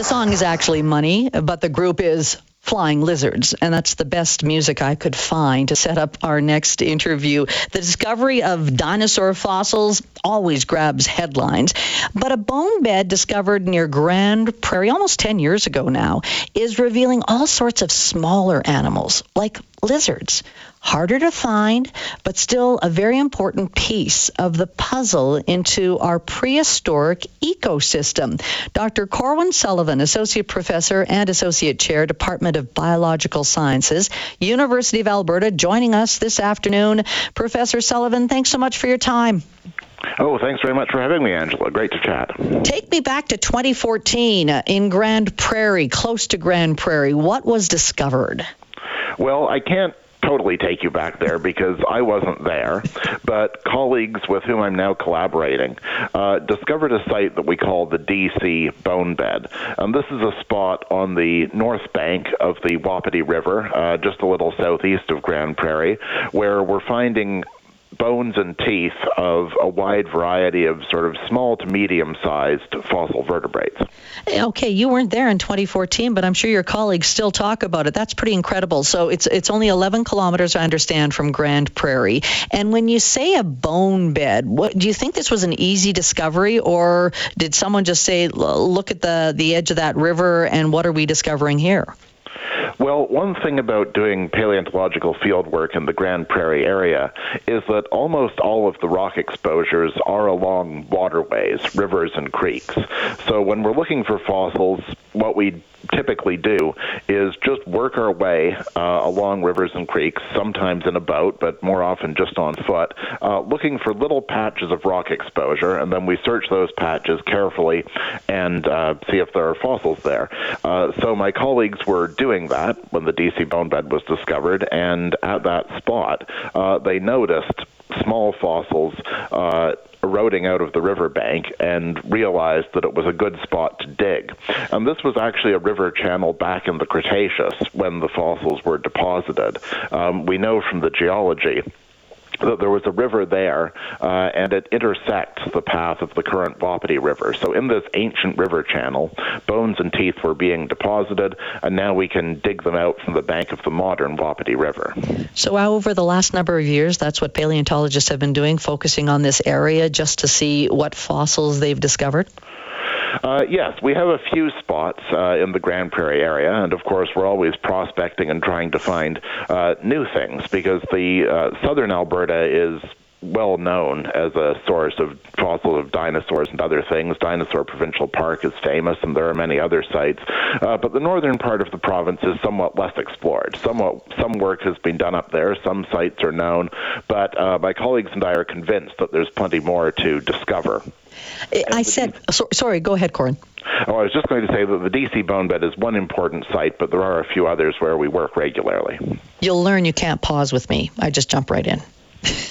The song is actually Money, but the group is Flying Lizards, and that's the best music I could find to set up our next interview. The discovery of dinosaur fossils always grabs headlines, but a bone bed discovered near Grande Prairie almost 10 years ago now is revealing all sorts of smaller animals, like lizards. Harder to find, but still a very important piece of the puzzle into our prehistoric ecosystem. Dr. Corwin Sullivan, Associate Professor and Associate Chair, Department of Biological Sciences, University of Alberta, joining us this afternoon. Professor Sullivan, thanks so much for your time. Oh, thanks very much for having me, Angela. Great to chat. Take me back to 2014 uh, in Grande Prairie, close to Grande Prairie. What was discovered? Well, I can't totally take you back there because I wasn't there, but colleagues with whom I'm now collaborating uh, discovered a site that we call the DC Bone Bed. And this is a spot on the north bank of the Wapiti River, uh, just a little southeast of Grande Prairie, where we're finding bones and teeth of a wide variety of sort of small to medium sized fossil vertebrates. Eh, okay, you weren't there in 2014, but I'm sure your colleagues still talk about it. That's pretty incredible. So it's it's only 11 kilometers, I understand, from Grande Prairie. And when you say a bone bed, what do you think this was an easy discovery, or did someone just say, look at the the edge of that river, and what are we discovering here? Well, one thing about doing paleontological field work in the Grande Prairie area is that almost all of the rock exposures are along waterways, rivers, and creeks. So when we're looking for fossils, what we typically do is just work our way uh, along rivers and creeks, sometimes in a boat, but more often just on foot, uh, looking for little patches of rock exposure, and then we search those patches carefully and uh, see if there are fossils there. Uh, so my colleagues were doing that when the DC bone bed was discovered, and at that spot, uh, they noticed small fossils uh, eroding out of the riverbank and realized that it was a good spot to dig. And this was actually a river channel back in the Cretaceous when the fossils were deposited. Um, we know from the geology that there was a river there, uh, and it intersects the path of the current Wapiti River. So, in this ancient river channel, bones and teeth were being deposited, and now we can dig them out from the bank of the modern Wapiti River. So, over the last number of years, that's what paleontologists have been doing, focusing on this area just to see what fossils they've discovered? Uh, yes, we have a few spots uh, in the Grande Prairie area, and of course, we're always prospecting and trying to find uh, new things because the uh, southern Alberta is well known as a source of fossils of dinosaurs and other things. Dinosaur Provincial Park is famous, and there are many other sites. Uh, but the northern part of the province is somewhat less explored. Somewhat, some work has been done up there. Some sites are known, but uh, my colleagues and I are convinced that there's plenty more to discover. I said, so, sorry, go ahead, Corwin. Oh, I was just going to say that the DC bone bed is one important site, but there are a few others where we work regularly. You'll learn you can't pause with me. I just jump right in.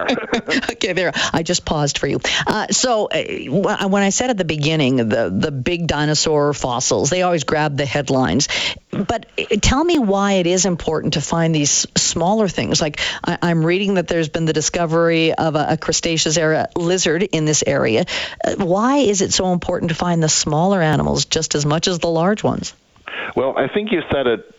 okay, there. I just paused for you. Uh, so, uh, when I said at the beginning, the the big dinosaur fossils, they always grab the headlines. But uh, tell me why it is important to find these smaller things. Like I, am reading that there's been the discovery of a, a Cretaceous era lizard in this area. Uh, why is it so important to find the smaller animals just as much as the large ones? Well, I think you said it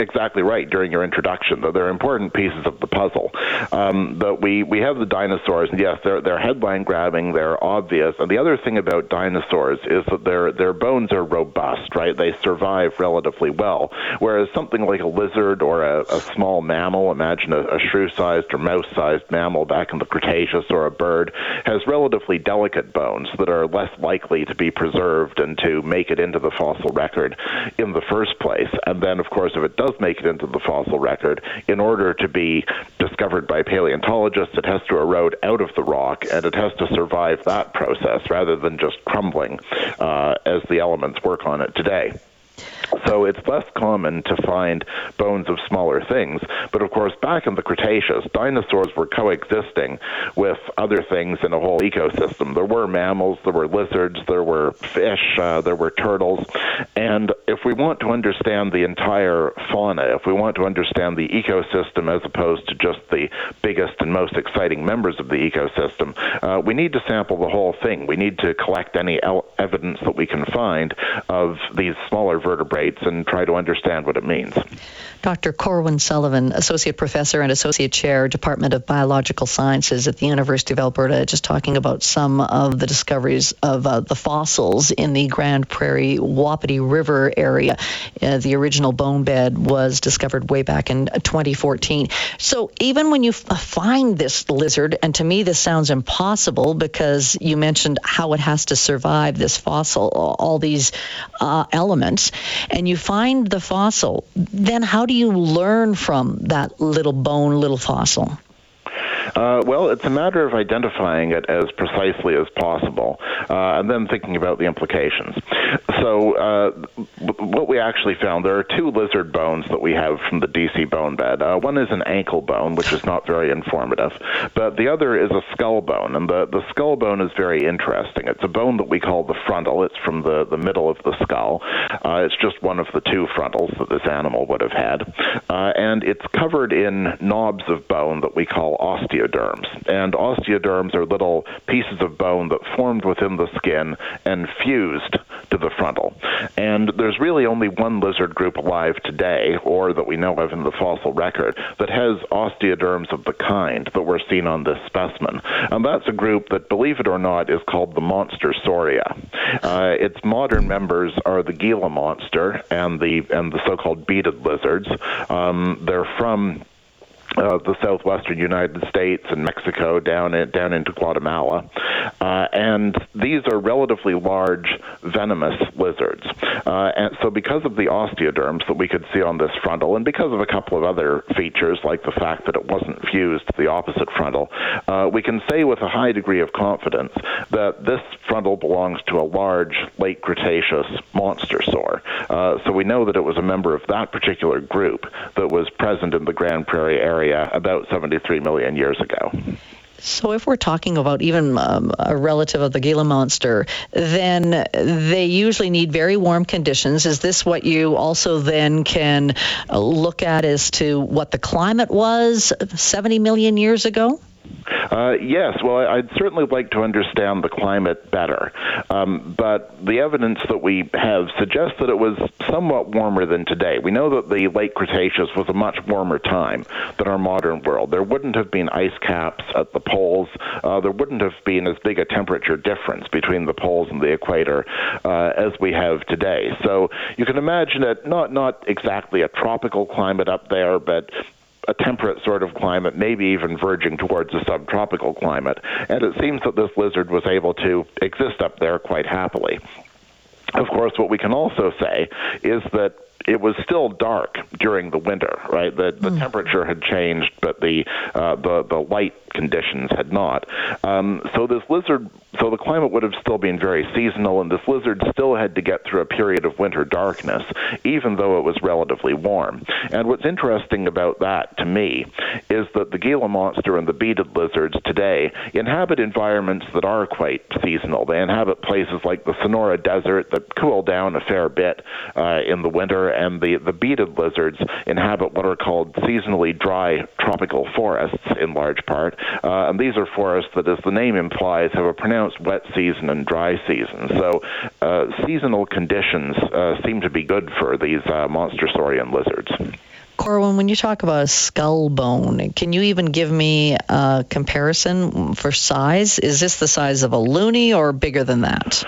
exactly right during your introduction. Though they're important pieces of the puzzle. Um, but we we have the dinosaurs, and yes, they're they're headline grabbing. They're obvious. And the other thing about dinosaurs is that their their bones are robust. Right, they survive relatively well. Whereas something like a lizard or a, a small mammal, imagine a, a shrew-sized or mouse-sized mammal back in the Cretaceous, or a bird, has relatively delicate bones that are less likely to be preserved and to make it into the fossil record in the first place. And then, of course if it does make it into the fossil record, in order to be discovered by paleontologists, it has to erode out of the rock and it has to survive that process rather than just crumbling uh, as the elements work on it today. So it's less common to find bones of smaller things. But of course, back in the Cretaceous, dinosaurs were coexisting with other things in a whole ecosystem. There were mammals, there were lizards, there were fish, uh, there were turtles. And if we want to understand the entire fauna, if we want to understand the ecosystem as opposed to just the biggest and most exciting members of the ecosystem, uh, we need to sample the whole thing. We need to collect any el- evidence that we can find of these smaller vertebrates and try to understand what it means. Dr. Corwin Sullivan, Associate Professor and Associate Chair, Department of Biological Sciences at the University of Alberta, just talking about some of the discoveries of uh, the fossils in the Grande Prairie Wapiti River area. Uh, the original bone bed was discovered way back in 2014. So even when you f- find this lizard, and to me this sounds impossible because you mentioned how it has to survive this fossil, all these uh, elements, and you find the fossil, then how do you learn from that little bone, little fossil? Uh, well, it's a matter of identifying it as precisely as possible uh, and then thinking about the implications. So, uh, what we actually found there are two lizard bones that we have from the DC bone bed. Uh, one is an ankle bone, which is not very informative, but the other is a skull bone. And the, the skull bone is very interesting. It's a bone that we call the frontal, it's from the, the middle of the skull. Uh, it's just one of the two frontals that this animal would have had. Uh, and it's covered in knobs of bone that we call osteoderms osteoderms. And osteoderms are little pieces of bone that formed within the skin and fused to the frontal. And there's really only one lizard group alive today, or that we know of in the fossil record, that has osteoderms of the kind that were seen on this specimen. And that's a group that, believe it or not, is called the Monstersauria. Uh, its modern members are the Gila monster and the and the so-called beaded lizards. Um, they're from uh, the southwestern United States and Mexico down in, down into Guatemala, these are relatively large venomous lizards. Uh, and so, because of the osteoderms that we could see on this frontal, and because of a couple of other features like the fact that it wasn't fused to the opposite frontal, uh, we can say with a high degree of confidence that this frontal belongs to a large late Cretaceous monstersaur. Uh, so we know that it was a member of that particular group that was present in the Grande Prairie area about 73 million years ago. So, if we're talking about even um, a relative of the Gila monster, then they usually need very warm conditions. Is this what you also then can look at as to what the climate was 70 million years ago? Uh, yes, well, I'd certainly like to understand the climate better. Um, but the evidence that we have suggests that it was somewhat warmer than today. We know that the late Cretaceous was a much warmer time than our modern world. There wouldn't have been ice caps at the poles. Uh, there wouldn't have been as big a temperature difference between the poles and the equator uh, as we have today. So you can imagine it not not exactly a tropical climate up there, but a temperate sort of climate, maybe even verging towards a subtropical climate. And it seems that this lizard was able to exist up there quite happily. Of course, what we can also say is that it was still dark during the winter, right? The the mm. temperature had changed, but the uh, the the light conditions had not. Um, so this lizard, so the climate would have still been very seasonal, and this lizard still had to get through a period of winter darkness, even though it was relatively warm. And what's interesting about that to me is that the Gila monster and the beaded lizards today inhabit environments that are quite seasonal. They inhabit places like the Sonora Desert that cool down a fair bit uh, in the winter, and the the beaded lizards inhabit what are called seasonally dry tropical forests in large part. Uh, and these are forests that, as the name implies, have a pronounced wet season and dry season. So uh, seasonal conditions uh, seem to be good for these uh, monstersaurian lizards. Corwin, when you talk about a skull bone, can you even give me a comparison for size? Is this the size of a loonie or bigger than that?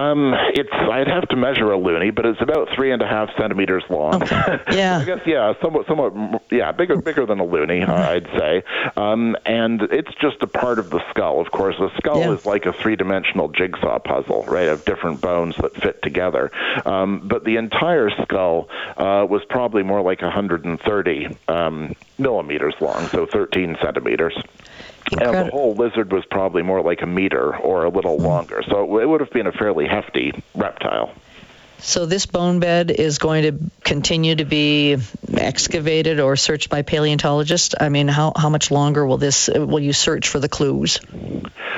Um, it's I'd have to measure a loonie, but it's about three and a half centimeters long. Okay. Yeah. I guess yeah, somewhat somewhat yeah, bigger bigger than a loonie, uh, I'd say. Um, and it's just a part of the skull. Of course, the skull yeah. is like a three-dimensional jigsaw puzzle, right, of different bones that fit together. Um, but the entire skull uh, was probably more like 130 um, millimeters long, so 13 centimeters. Incredible. And the whole lizard was probably more like a meter or a little mm. longer. So it would have been a fairly hefty reptile. So this bone bed is going to continue to be excavated or searched by paleontologists. I mean, how, how much longer will this will you search for the clues?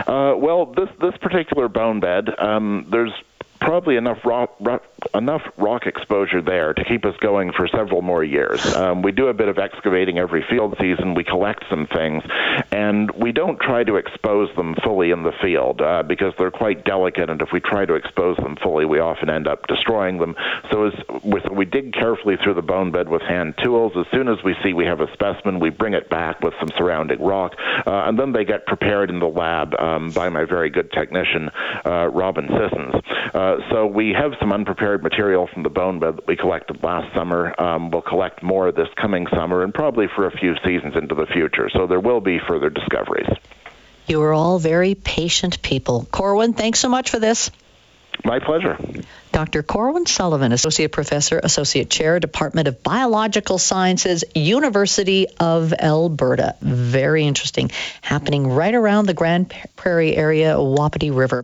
Uh, well, this this particular bone bed, um, there's probably enough rock, rock, enough rock exposure there to keep us going for several more years. Um, we do a bit of excavating every field season. We collect some things, and we don't try to expose them fully in the field uh, because they're quite delicate. And if we try to expose them fully, we often end up destroying them. So as with, we dig carefully through the bone bed with hand tools. As soon as we see we have a specimen, we bring it back with some surrounding rock, uh, and then they get prepared in the lab um, by my very good technician, uh, Robin Sissons. Uh, so we have some unprepared material from the bone bed that we collected last summer. Um, we'll collect more this coming summer and probably for a few seasons into the future. So there will be further discoveries. You are all very patient people. Corwin, thanks so much for this. My pleasure. Dr. Corwin Sullivan, Associate Professor, Associate Chair, Department of Biological Sciences, University of Alberta. Very interesting. Happening right around the Grande Prairie area, Wapiti River.